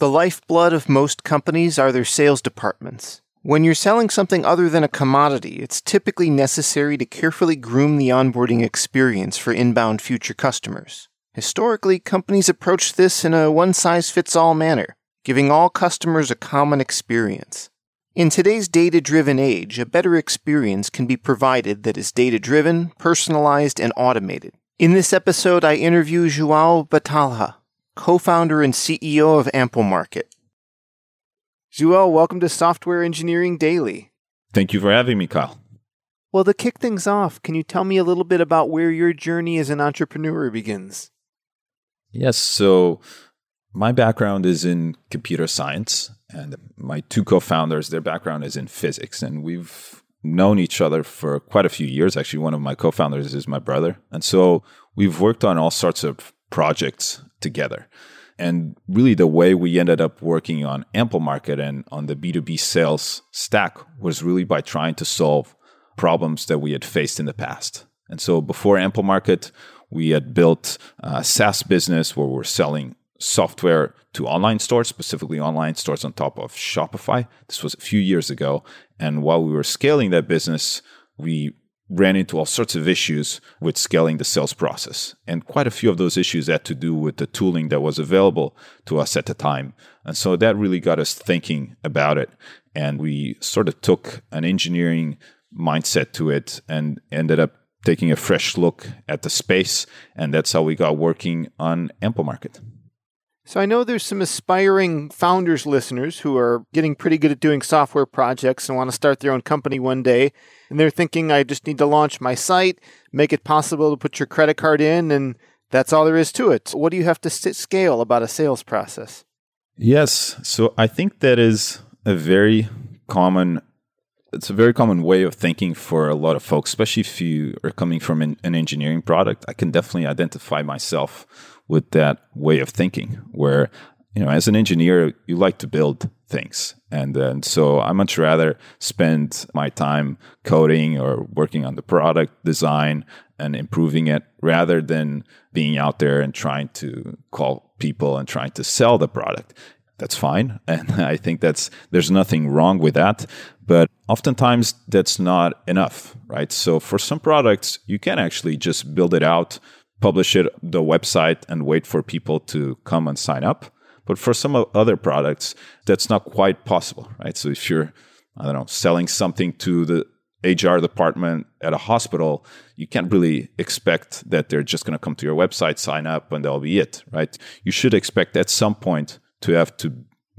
The lifeblood of most companies are their sales departments. When you're selling something other than a commodity, it's typically necessary to carefully groom the onboarding experience for inbound future customers. Historically, companies approached this in a one size fits all manner, giving all customers a common experience. In today's data driven age, a better experience can be provided that is data driven, personalized, and automated. In this episode, I interview Joao Batalha, co founder and CEO of Amplemarket. Joao, welcome to Software Engineering Daily. Thank you for having me, Kyle. Well, to kick things off, can you tell me a little bit about where your journey as an entrepreneur begins? Yes. So, my background is in computer science, and my two co founders, their background is in physics. And we've known each other for quite a few years. Actually, one of my co founders is my brother. And so, we've worked on all sorts of projects together. And really, the way we ended up working on Amplemarket and on the B2B sales stack was really by trying to solve problems that we had faced in the past. And so, before Amplemarket, we had built a SaaS business where we're selling software to online stores, specifically online stores on top of Shopify. This was a few years ago. And while we were scaling that business, we ran into all sorts of issues with scaling the sales process. And quite a few of those issues had to do with the tooling that was available to us at the time. And so that really got us thinking about it. And we sort of took an engineering mindset to it and ended up taking a fresh look at the space. And that's how we got working on Amplemarket. So I know there's some aspiring founders listeners who are getting pretty good at doing software projects and want to start their own company one day. And they're thinking, I just need to launch my site, make it possible to put your credit card in, and that's all there is to it. What do you have to scale about a sales process? Yes. So I think that is a very common it's a very common way of thinking for a lot of folks, especially if you are coming from an, an engineering product. I can definitely identify myself with that way of thinking where you know as an engineer you like to build things. And and so i much rather spend my time coding or working on the product design and improving it rather than being out there and trying to call people and trying to sell the product. That's fine. And i think that's there's nothing wrong with that. But oftentimes that's not enough right? So for some products you can actually just build it out publish it the website and wait for people to come and sign up. But for some other products, that's not quite possible, right? So if you're, I don't know, selling something to the HR department at a hospital, you can't really expect that they're just going to come to your website, sign up, and that'll be it, right? You should expect at some point to have to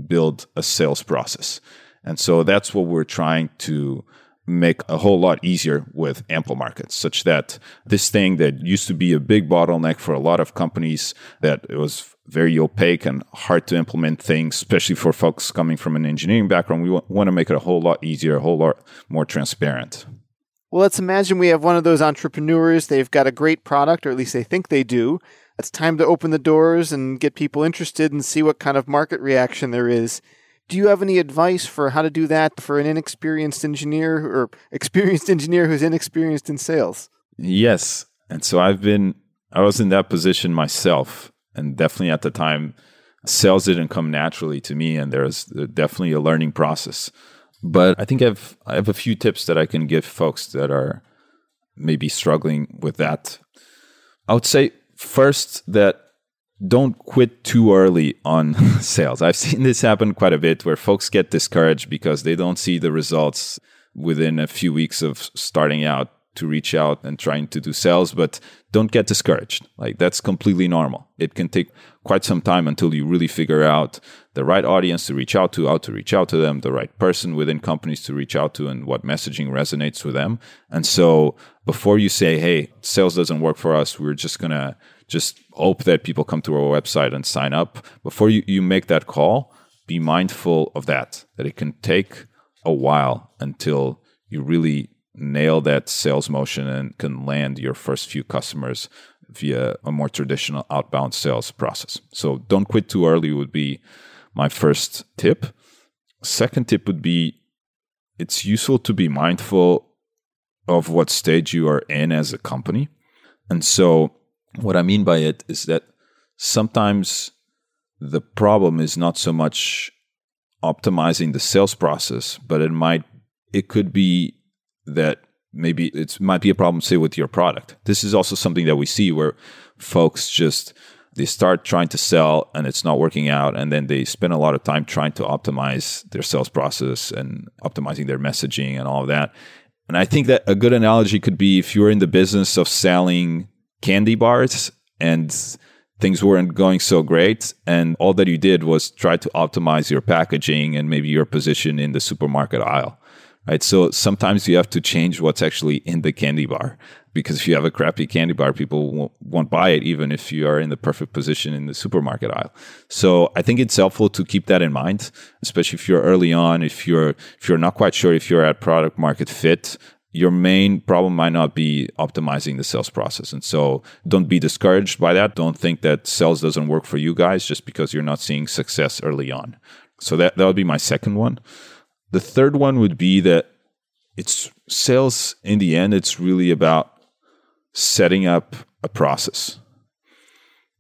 build a sales process. And so that's what we're trying to make a whole lot easier with Amplemarkets such that this thing that used to be a big bottleneck for a lot of companies that it was very opaque and hard to implement things especially for folks coming from an engineering background we want to make it a whole lot easier a whole lot more transparent. Well let's imagine we have one of those entrepreneurs. They've got a great product or at least they think they do. It's time to open the doors and get people interested and see what kind of market reaction there is do you have any advice for how to do that for an inexperienced engineer or experienced engineer who's inexperienced in sales? Yes. And so I've been, I was in that position myself. And definitely at the time, sales didn't come naturally to me. And there's definitely a learning process. But I think I've, I have a few tips that I can give folks that are maybe struggling with that. I would say first that don't quit too early on sales. I've seen this happen quite a bit where folks get discouraged because they don't see the results within a few weeks of starting out to reach out and trying to do sales, but don't get discouraged. Like that's completely normal. It can take quite some time until you really figure out the right audience to reach out to, how to reach out to them, the right person within companies to reach out to, and what messaging resonates with them. And so before you say, hey, sales doesn't work for us, we're just going to just hope that people come to our website and sign up. Before you, you make that call, be mindful of that, that it can take a while until you really nail that sales motion and can land your first few customers via a more traditional outbound sales process. So don't quit too early would be my first tip. Second tip would be it's useful to be mindful of what stage you are in as a company. And so what I mean by it is that sometimes the problem is not so much optimizing the sales process, but it might it could be that maybe it might be a problem say with your product. This is also something that we see where folks just they start trying to sell and it's not working out and then they spend a lot of time trying to optimize their sales process and optimizing their messaging and all of that and i think that a good analogy could be if you're in the business of selling candy bars and things weren't going so great and all that you did was try to optimize your packaging and maybe your position in the supermarket aisle right so sometimes you have to change what's actually in the candy bar because if you have a crappy candy bar, people won't, won't, buy it, even if you are in the perfect position in the supermarket aisle. So I think it's helpful to keep that in mind, especially if you're early on. If you're if you're not quite sure if you're at product market fit, your main problem might not be optimizing the sales process. And so don't be discouraged by that. Don't think that sales doesn't work for you guys just because you're not seeing success early on. So that that would be my second one. The third one would be that it's sales in the end it's really about setting up a process.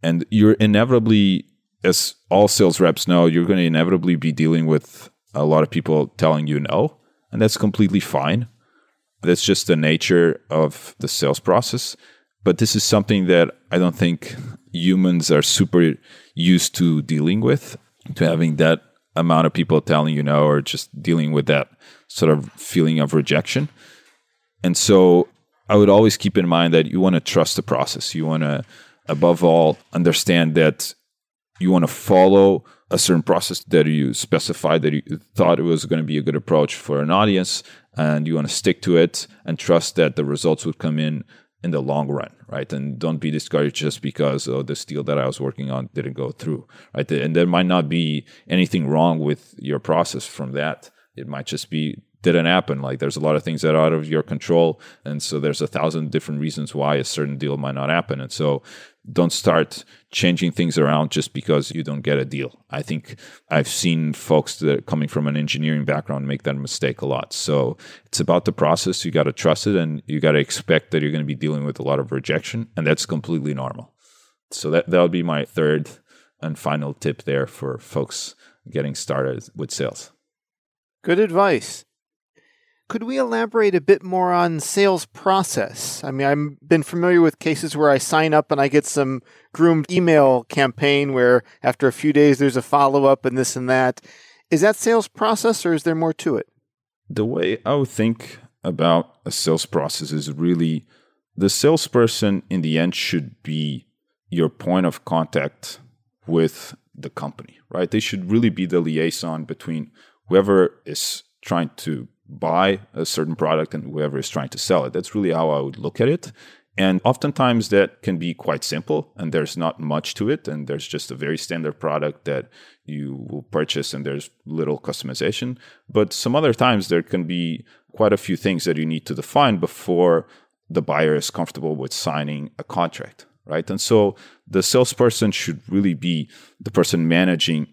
And you're inevitably, as all sales reps know, you're going to inevitably be dealing with a lot of people telling you no. And that's completely fine. That's just the nature of the sales process. But this is something that I don't think humans are super used to dealing with, to having that amount of people telling you no, or just dealing with that sort of feeling of rejection. And so I would always keep in mind that you want to trust the process. You want to, above all, understand that you want to follow a certain process that you specified that you thought it was going to be a good approach for an audience, and you want to stick to it and trust that the results would come in in the long run, right? And don't be discouraged just because oh, this deal that I was working on didn't go through, right? And there might not be anything wrong with your process from that. It might just be didn't happen. Like there's a lot of things that are out of your control. And so there's a thousand different reasons why a certain deal might not happen. And so don't start changing things around just because you don't get a deal. I think I've seen folks that are coming from an engineering background make that mistake a lot. So it's about the process. You got to trust it and you got to expect that you're going to be dealing with a lot of rejection. And that's completely normal. So that, that would be my third and final tip there for folks getting started with sales. Good advice. Could we elaborate a bit more on sales process? I mean, I've been familiar with cases where I sign up and I get some groomed email campaign where after a few days there's a follow up and this and that. Is that sales process or is there more to it? The way I would think about a sales process is really the salesperson in the end should be your point of contact with the company, right? They should really be the liaison between whoever is trying to buy a certain product and whoever is trying to sell it. That's really how I would look at it. And oftentimes that can be quite simple and there's not much to it. And there's just a very standard product that you will purchase and there's little customization. But some other times there can be quite a few things that you need to define before the buyer is comfortable with signing a contract, right? And so the salesperson should really be the person managing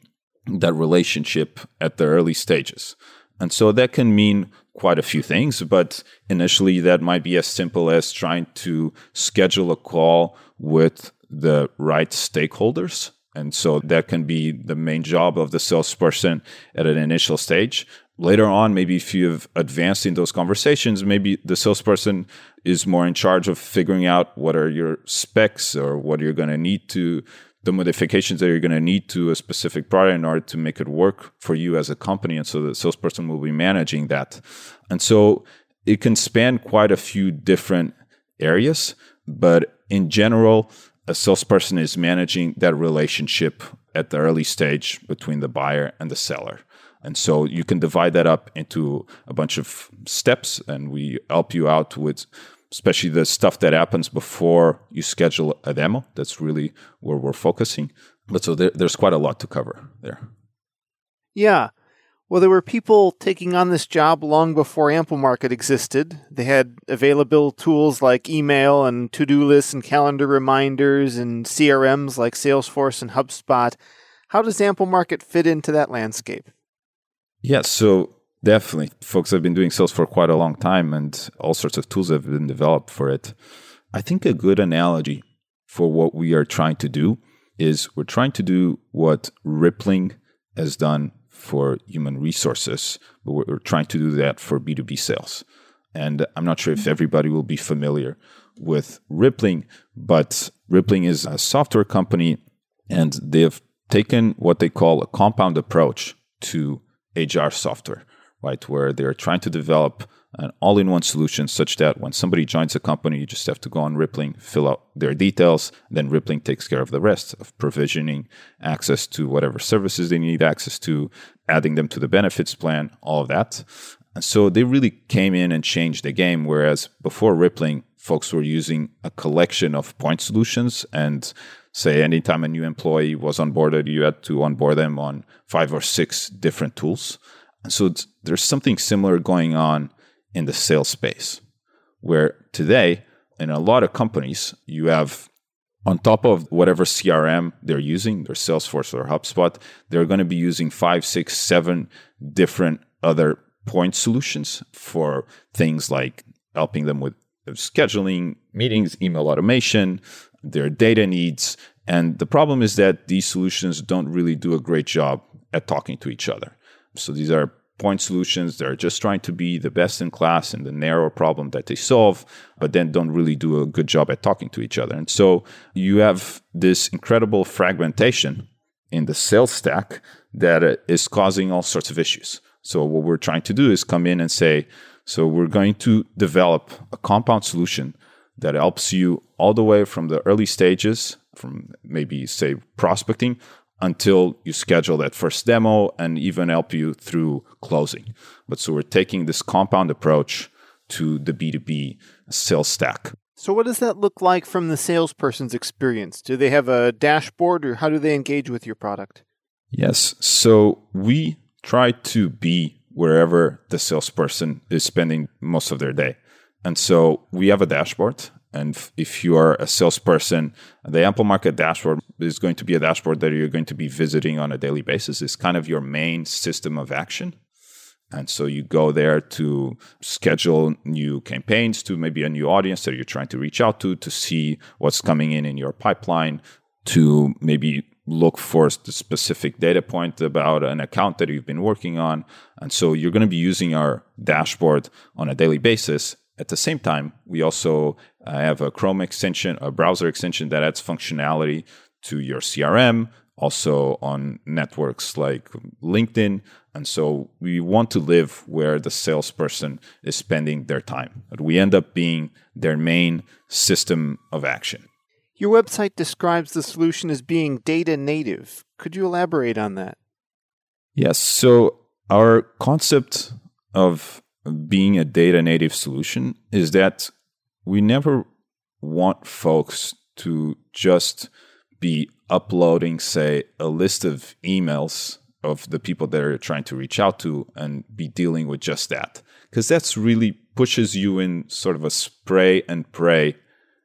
that relationship at the early stages. And so that can mean quite a few things, but initially that might be as simple as trying to schedule a call with the right stakeholders. And so that can be the main job of the salesperson at an initial stage. Later on, maybe if you've advanced in those conversations, maybe the salesperson is more in charge of figuring out what are your specs or what you're going to need to the modifications that you're going to need to a specific product in order to make it work for you as a company. And so the salesperson will be managing that. And so it can span quite a few different areas, but in general, a salesperson is managing that relationship at the early stage between the buyer and the seller. And so you can divide that up into a bunch of steps, and we help you out with especially the stuff that happens before you schedule a demo. That's really where we're focusing. But so there, there's quite a lot to cover there. Yeah. Well, there were people taking on this job long before Amplemarket existed. They had available tools like email and to do lists and calendar reminders and CRMs like Salesforce and HubSpot. How does Amplemarket fit into that landscape? Yeah, so Definitely. Folks have been doing sales for quite a long time and all sorts of tools have been developed for it. I think a good analogy for what we are trying to do is we're trying to do what Rippling has done for human resources, but we're trying to do that for B2B sales. And I'm not sure if mm-hmm. everybody will be familiar with Rippling, but Rippling is a software company and they've taken what they call a compound approach to HR software, right? Where they're trying to develop an all in one solution such that when somebody joins a company, you just have to go on Rippling, fill out their details, then Rippling takes care of the rest of provisioning access to whatever services they need access to, adding them to the benefits plan, all of that. And so they really came in and changed the game. Whereas before Rippling, folks were using a collection of point solutions and say anytime a new employee was onboarded, you had to onboard them on five or six different tools. And so there's something similar going on in the sales space, where today, in a lot of companies, you have on top of whatever CRM they're using, their Salesforce or HubSpot, they're going to be using five, six, seven different other point solutions for things like helping them with scheduling, meetings, email automation, their data needs. And the problem is that these solutions don't really do a great job at talking to each other. So these are point solutions. They're just trying to be the best in class in the narrow problem that they solve, but then don't really do a good job at talking to each other. And so you have this incredible fragmentation in the sales stack that uh, is causing all sorts of issues. So what we're trying to do is come in and say, so we're going to develop a compound solution that helps you all the way from the early stages, from maybe say prospecting until you schedule that first demo and even help you through closing. But so we're taking this compound approach to the B2B sales stack. So, what does that look like from the salesperson's experience? Do they have a dashboard or how do they engage with your product? Yes. So, we try to be wherever the salesperson is spending most of their day. And so, we have a dashboard and if you are a salesperson, the Amplemarket dashboard is going to be a dashboard that you're going to be visiting on a daily basis. It's kind of your main system of action. And so you go there to schedule new campaigns to maybe a new audience that you're trying to reach out to, to see what's coming in in your pipeline, to maybe look for the specific data point about an account that you've been working on. And so you're going to be using our dashboard on a daily basis. At the same time, we also I have a Chrome extension, a browser extension that adds functionality to your CRM, also on networks like LinkedIn. And so we want to live where the salesperson is spending their time. But we end up being their main system of action. Your website describes the solution as being data native. Could you elaborate on that? Yes. So our concept of being a data native solution is that we never want folks to just be uploading, say, a list of emails of the people that are trying to reach out to and be dealing with just that. Because that's really pushes you in sort of a spray and pray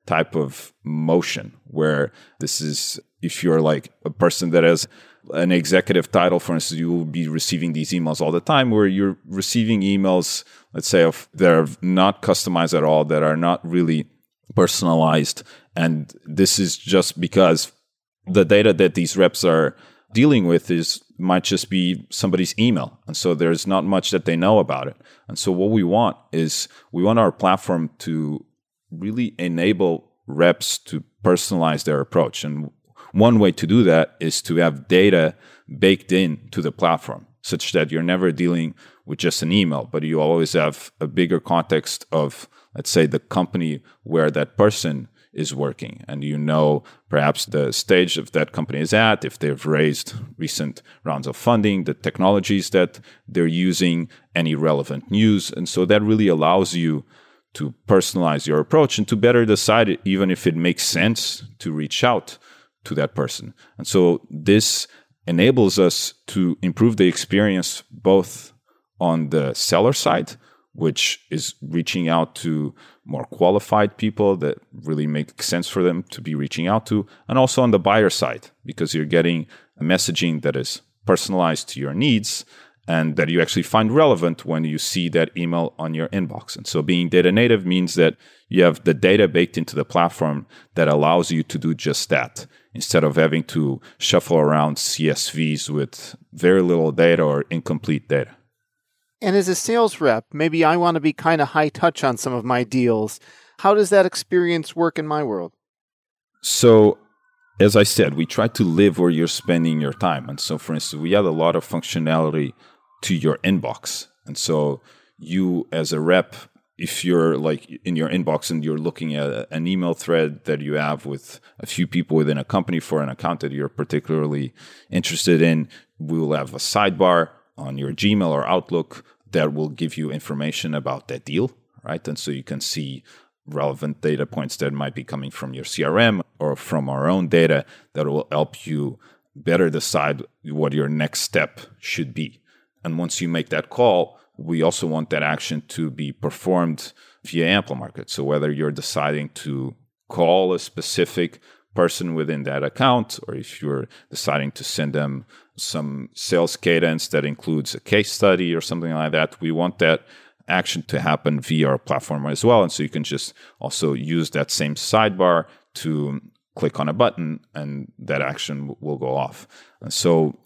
type of motion where this is, if you're like a person that has an executive title, for instance, you will be receiving these emails all the time where you're receiving emails, let's say, of that are not customized at all, that are not really personalized. And this is just because the data that these reps are dealing with is might just be somebody's email. And so there's not much that they know about it. And so what we want is we want our platform to really enable reps to personalize their approach. And one way to do that is to have data baked in to the platform such that you're never dealing with just an email, but you always have a bigger context of, let's say, the company where that person is working. And you know perhaps the stage of that company is at, if they've raised recent rounds of funding, the technologies that they're using, any relevant news. And so that really allows you to personalize your approach and to better decide even if it makes sense to reach out to that person. And so this enables us to improve the experience both on the seller side, which is reaching out to more qualified people that really make sense for them to be reaching out to, and also on the buyer side, because you're getting a messaging that is personalized to your needs and that you actually find relevant when you see that email on your inbox. And so being data native means that you have the data baked into the platform that allows you to do just that instead of having to shuffle around CSVs with very little data or incomplete data. And as a sales rep, maybe I want to be kind of high touch on some of my deals. How does that experience work in my world? So, as I said, we try to live where you're spending your time. And so, for instance, we add a lot of functionality to your inbox. And so, you as a rep, if you're like in your inbox and you're looking at an email thread that you have with a few people within a company for an account that you're particularly interested in, we will have a sidebar on your Gmail or Outlook that will give you information about that deal, right? And so you can see relevant data points that might be coming from your CRM or from our own data that will help you better decide what your next step should be. And once you make that call, we also want that action to be performed via Amplemarket. So whether you're deciding to call a specific person within that account, or if you're deciding to send them some sales cadence that includes a case study or something like that, we want that action to happen via our platform as well. And so you can just also use that same sidebar to click on a button and that action will go off. And so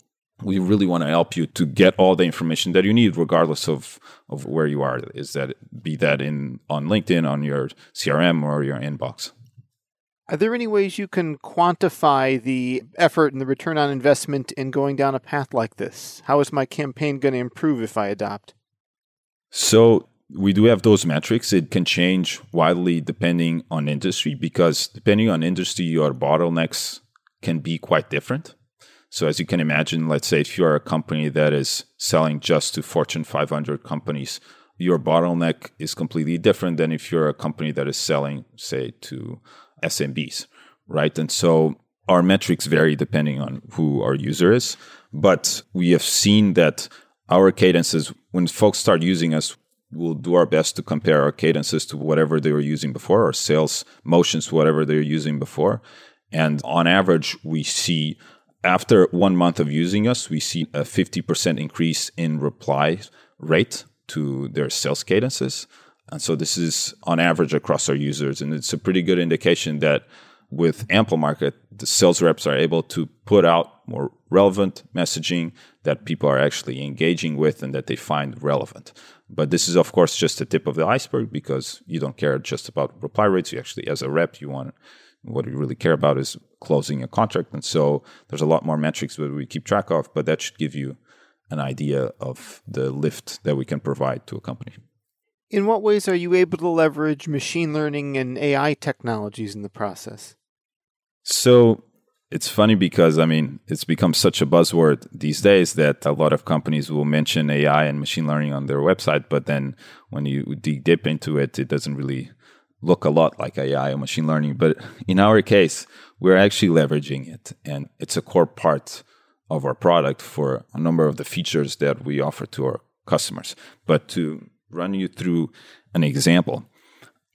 we really want to help you to get all the information that you need regardless of, of where you are. Is that be that in on linkedin on your crm or your inbox. Are there any ways you can quantify the effort and the return on investment in going down a path like this? How is my campaign going to improve if i adopt? So we do have those metrics. It can change widely depending on industry because depending on industry your bottlenecks can be quite different so, as you can imagine, let's say if you are a company that is selling just to Fortune 500 companies, your bottleneck is completely different than if you're a company that is selling, say, to SMBs, right? And so our metrics vary depending on who our user is. But we have seen that our cadences, when folks start using us, we'll do our best to compare our cadences to whatever they were using before, our sales motions to whatever they were using before. And on average, we see after one month of using us, we see a 50% increase in reply rate to their sales cadences. And so this is on average across our users. And it's a pretty good indication that with Amplemarket, the sales reps are able to put out more relevant messaging that people are actually engaging with and that they find relevant. But this is, of course, just the tip of the iceberg because you don't care just about reply rates. You actually, as a rep, you want what we really care about is closing a contract. And so there's a lot more metrics that we keep track of, but that should give you an idea of the lift that we can provide to a company. In what ways are you able to leverage machine learning and AI technologies in the process? So it's funny because I mean it's become such a buzzword these days that a lot of companies will mention AI and machine learning on their website, but then when you dig deep into it, it doesn't really look a lot like AI or machine learning, but in our case, we're actually leveraging it. And it's a core part of our product for a number of the features that we offer to our customers. But to run you through an example,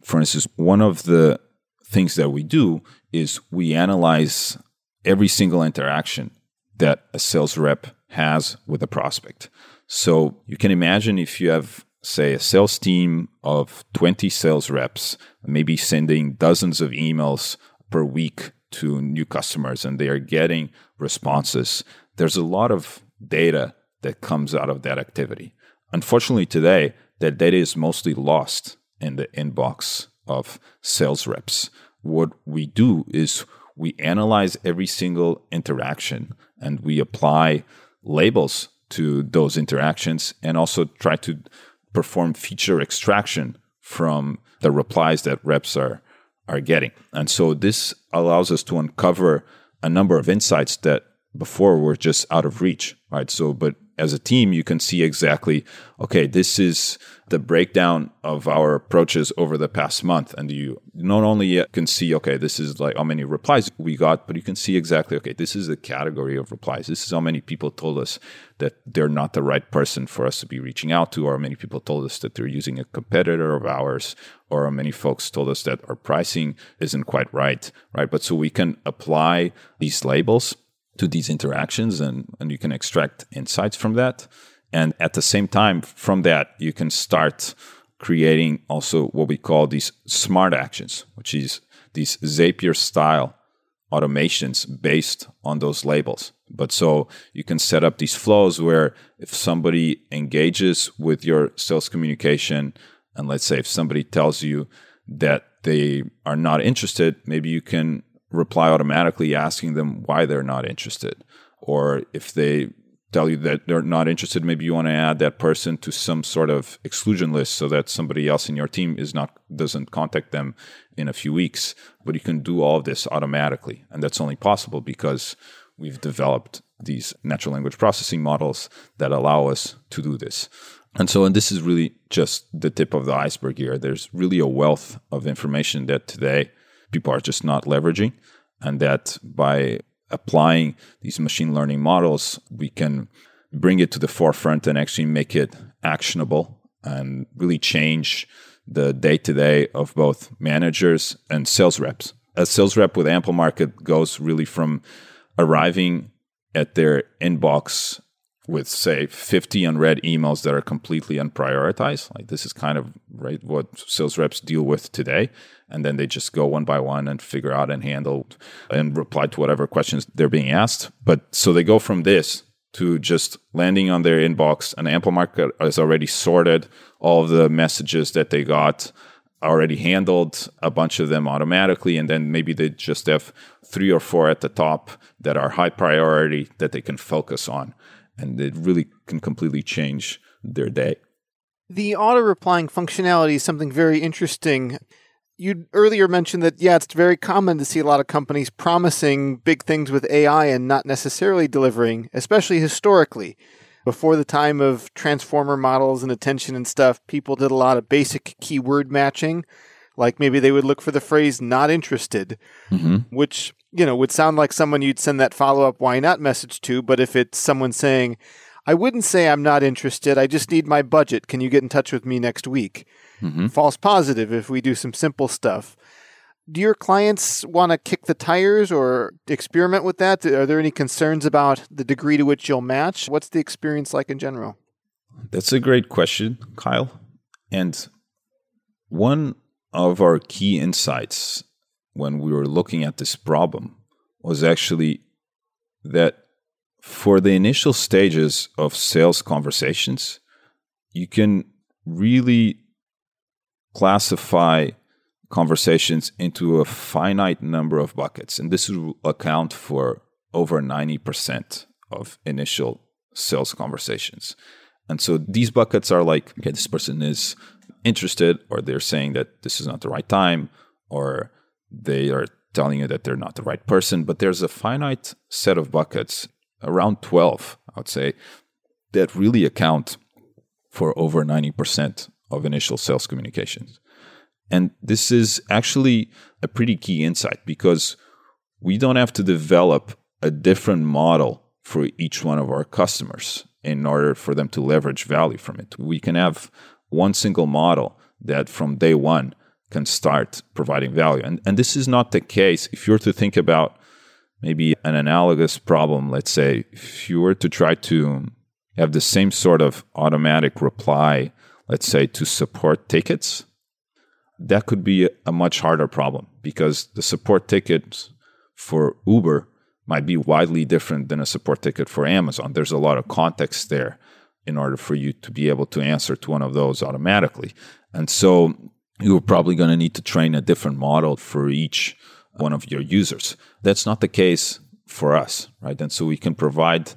for instance, one of the things that we do is we analyze every single interaction that a sales rep has with a prospect. So you can imagine if you have say a sales team of 20 sales reps maybe sending dozens of emails per week to new customers and they are getting responses. There's a lot of data that comes out of that activity. Unfortunately today that data is mostly lost in the inbox of sales reps. What we do is we analyze every single interaction and we apply labels to those interactions and also try to perform feature extraction from the replies that reps are are getting. And so this allows us to uncover a number of insights that before were just out of reach, right? So but as a team you can see exactly okay, this is the breakdown of our approaches over the past month. And you not only can see okay this is like how many replies we got but you can see exactly okay this is the category of replies. This is how many people told us that they're not the right person for us to be reaching out to or many people told us that they're using a competitor of ours or many folks told us that our pricing isn't quite right right? But so we can apply these labels to these interactions and, and you can extract insights from that and at the same time, from that, you can start creating also what we call these smart actions, which is these Zapier style automations based on those labels. But so you can set up these flows where if somebody engages with your sales communication, and let's say if somebody tells you that they are not interested, maybe you can reply automatically asking them why they're not interested. Or if they tell you that they're not interested, maybe you want to add that person to some sort of exclusion list so that somebody else in your team is not doesn't contact them in a few weeks. But you can do all of this automatically. And that's only possible because we've developed these natural language processing models that allow us to do this. And so, and this is really just the tip of the iceberg here. There's really a wealth of information that today people are just not leveraging. And that by applying these machine learning models, we can bring it to the forefront and actually make it actionable and really change the day to day of both managers and sales reps. A sales rep with Amplemarket goes really from arriving at their inbox with say 50 unread emails that are completely unprioritized like this is kind of right what sales reps deal with today. And then they just go one by one and figure out and handle and reply to whatever questions they're being asked. But so they go from this to just landing on their inbox. An Amplemarket has already sorted. All of the messages that they got already handled a bunch of them automatically. And then maybe they just have three or four at the top that are high priority that they can focus on and it really can completely change their day. The auto replying functionality is something very interesting. You earlier mentioned that, yeah, it's very common to see a lot of companies promising big things with AI and not necessarily delivering, especially historically. Before the time of transformer models and attention and stuff, people did a lot of basic keyword matching. Like maybe they would look for the phrase not interested, mm-hmm. which you know, would sound like someone you'd send that follow up why not message to. But if it's someone saying, I wouldn't say I'm not interested, I just need my budget. Can you get in touch with me next week? Mm-hmm. False positive if we do some simple stuff. Do your clients want to kick the tires or experiment with that? Are there any concerns about the degree to which you'll match? What's the experience like in general? That's a great question, Kyle. And one of our key insights when we were looking at this problem was actually that for the initial stages of sales conversations, you can really classify conversations into a finite number of buckets. And this will account for over 90% of initial sales conversations. And so these buckets are like, okay, this person is interested, or they're saying that this is not the right time, or they are telling you that they're not the right person, but there's a finite set of buckets, around 12, I would say, that really account for over 90% of initial sales communications. And this is actually a pretty key insight because we don't have to develop a different model for each one of our customers in order for them to leverage value from it. We can have one single model that from day one can start providing value. And, and this is not the case if you're to think about maybe an analogous problem. Let's say if you were to try to have the same sort of automatic reply, let's say to support tickets, that could be a much harder problem because the support tickets for Uber might be widely different than a support ticket for Amazon. There's a lot of context there in order for you to be able to answer to one of those automatically. And so you're probably going to need to train a different model for each one of your users. That's not the case for us, right? And so we can provide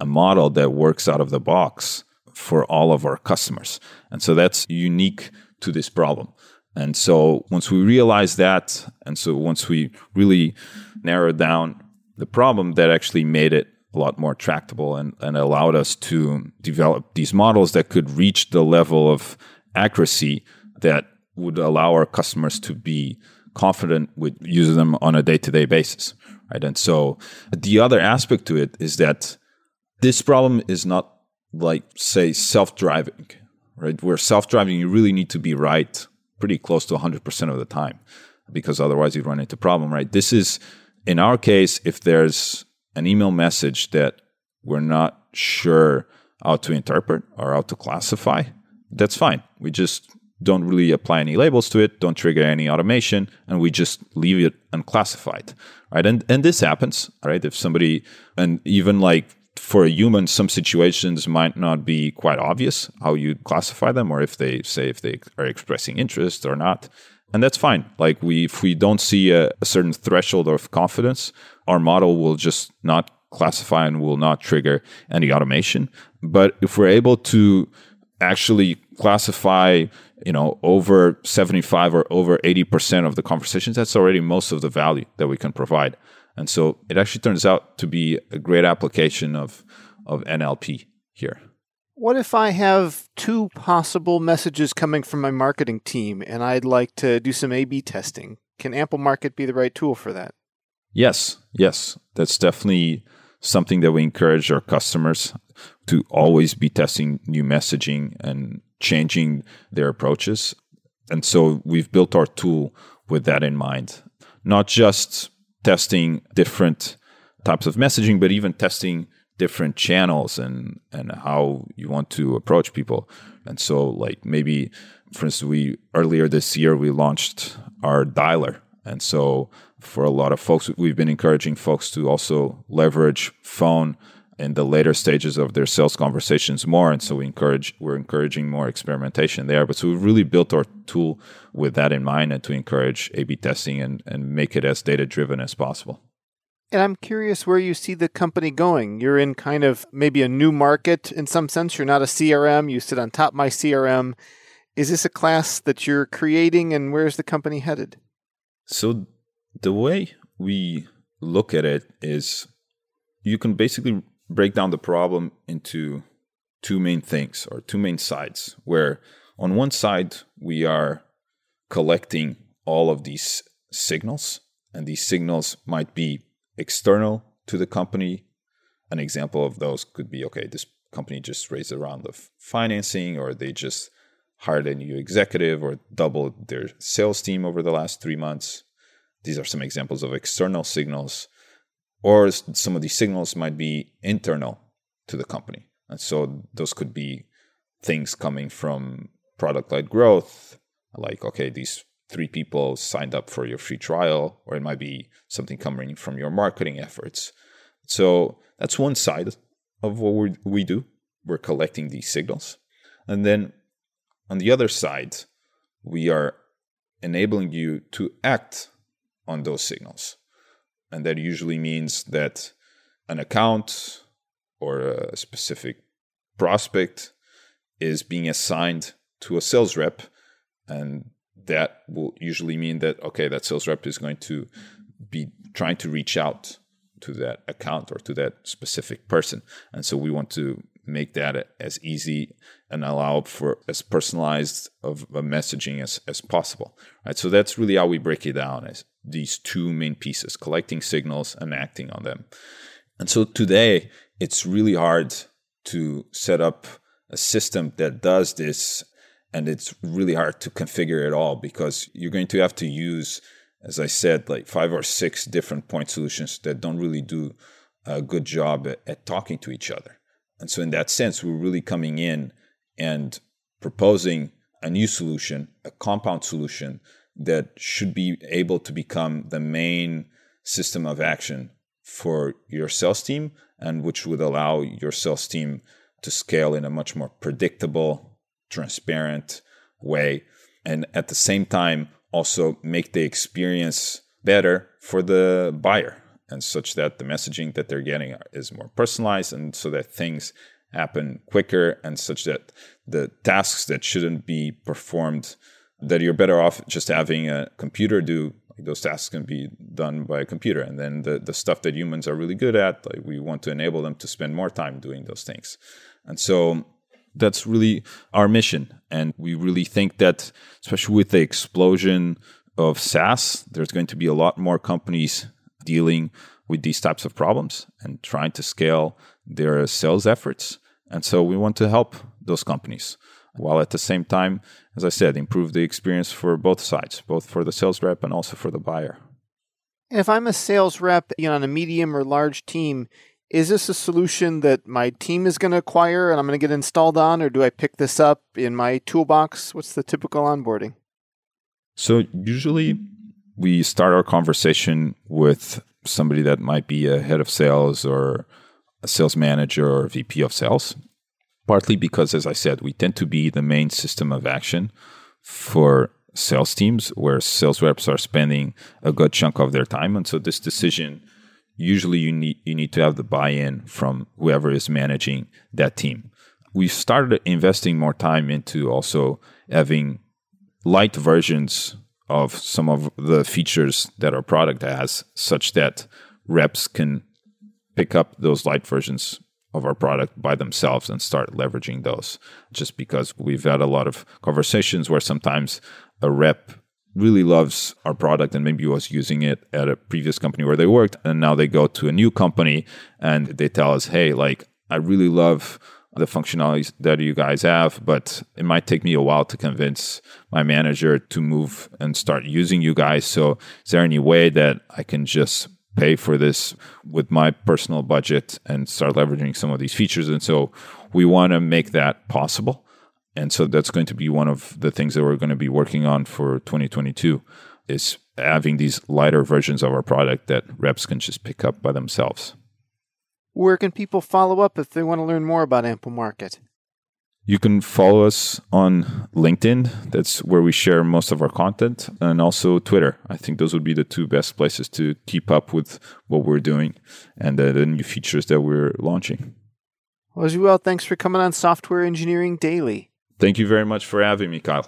a model that works out of the box for all of our customers. And so that's unique to this problem. And so once we realize that, and so once we really narrowed down the problem, that actually made it a lot more tractable and, and allowed us to develop these models that could reach the level of accuracy that would allow our customers to be confident with using them on a day-to-day basis right? And so the other aspect to it is that this problem is not like say self-driving right? Where self-driving you really need to be right pretty close to 100% of the time because otherwise you run into problem right? This is in our case if there's an email message that we're not sure how to interpret or how to classify that's fine. We just don't really apply any labels to it, don't trigger any automation, and we just leave it unclassified, right? And and this happens, right? If somebody and even like for a human, some situations might not be quite obvious how you classify them, or if they say if they are expressing interest or not, and that's fine. Like we, if we don't see a, a certain threshold of confidence, our model will just not classify and will not trigger any automation. But if we're able to actually classify you know over 75 or over 80% of the conversations that's already most of the value that we can provide. And so it actually turns out to be a great application of of nlp here. What if i have two possible messages coming from my marketing team and i'd like to do some a b testing? Can Amplemarket be the right tool for that? Yes yes. That's definitely something that we encourage our customers to always be testing new messaging and changing their approaches. And so we've built our tool with that in mind, not just testing different types of messaging, but even testing different channels and and how you want to approach people. And so like maybe for instance we earlier this year we launched our dialer. And so for a lot of folks we've been encouraging folks to also leverage phone in the later stages of their sales conversations more and so we encourage we're encouraging more experimentation there. But so we've really built our tool with that in mind and to encourage a b testing and, and make it as data driven as possible. And i'm curious where you see the company going. You're in kind of maybe a new market in some sense. You're not a crm you sit on top my crm is this a class that you're creating and where's the company headed? So the way we look at it is you can basically break down the problem into two main things or two main sides where on one side we are collecting all of these signals and these signals might be external to the company. An example of those could be okay this company just raised a round of financing or they just hired a new executive or doubled their sales team over the last 3 months. These are some examples of external signals or some of these signals might be internal to the company. And so those could be things coming from product led growth, like, okay, these three people signed up for your free trial, or it might be something coming from your marketing efforts. So that's one side of what we we do. We're collecting these signals. And then on the other side, we are enabling you to act on those signals. And that usually means that an account or a specific prospect is being assigned to a sales rep. And that will usually mean that, okay, that sales rep is going to be trying to reach out to that account or to that specific person. And so we want to make that as easy and allow for as personalized of a messaging as, as possible. Right. So that's really how we break it down as these two main pieces, collecting signals and acting on them. And so today it's really hard to set up a system that does this and it's really hard to configure it all because you're going to have to use as i said like five or six different point solutions that don't really do a good job at, at talking to each other and so, in that sense, we're really coming in and proposing a new solution, a compound solution that should be able to become the main system of action for your sales team and which would allow your sales team to scale in a much more predictable, transparent way. And at the same time, also make the experience better for the buyer and such that the messaging that they're getting is more personalized and so that things happen quicker and such that the tasks that shouldn't be performed that you're better off just having a computer do those tasks can be done by a computer. And then the, the stuff that humans are really good at like we want to enable them to spend more time doing those things. And so that's really our mission. And we really think that especially with the explosion of SaaS there's going to be a lot more companies dealing with these types of problems and trying to scale their sales efforts. And so we want to help those companies while at the same time, as I said, improve the experience for both sides, both for the sales rep and also for the buyer. If I'm a sales rep you know, on a medium or large team, is this a solution that my team is going to acquire and I'm going to get installed on, or do I pick this up in my toolbox? What's the typical onboarding? So, usually we start our conversation with somebody that might be a head of sales or a sales manager or VP of sales, partly because, as I said, we tend to be the main system of action for sales teams where sales reps are spending a good chunk of their time. And so, this decision usually you need you need to have the buy-in from whoever is managing that team. We started investing more time into also having light versions of some of the features that our product has, such that reps can pick up those light versions of our product by themselves and start leveraging those. Just because we've had a lot of conversations where sometimes a rep really loves our product and maybe was using it at a previous company where they worked and now they go to a new company and they tell us hey like i really love the functionalities that you guys have but it might take me a while to convince my manager to move and start using you guys. So is there any way that i can just pay for this with my personal budget and start leveraging some of these features? And so we want to make that possible. And so that's going to be one of the things that we're going to be working on for 2022 is having these lighter versions of our product that reps can just pick up by themselves. Where can people follow up if they want to learn more about Amplemarket? You can follow us on LinkedIn. That's where we share most of our content, and also Twitter. I think those would be the two best places to keep up with what we're doing and the, the new features that we're launching. Well, as you well, thanks for coming on Software Engineering Daily. Thank you very much for having me, Kyle.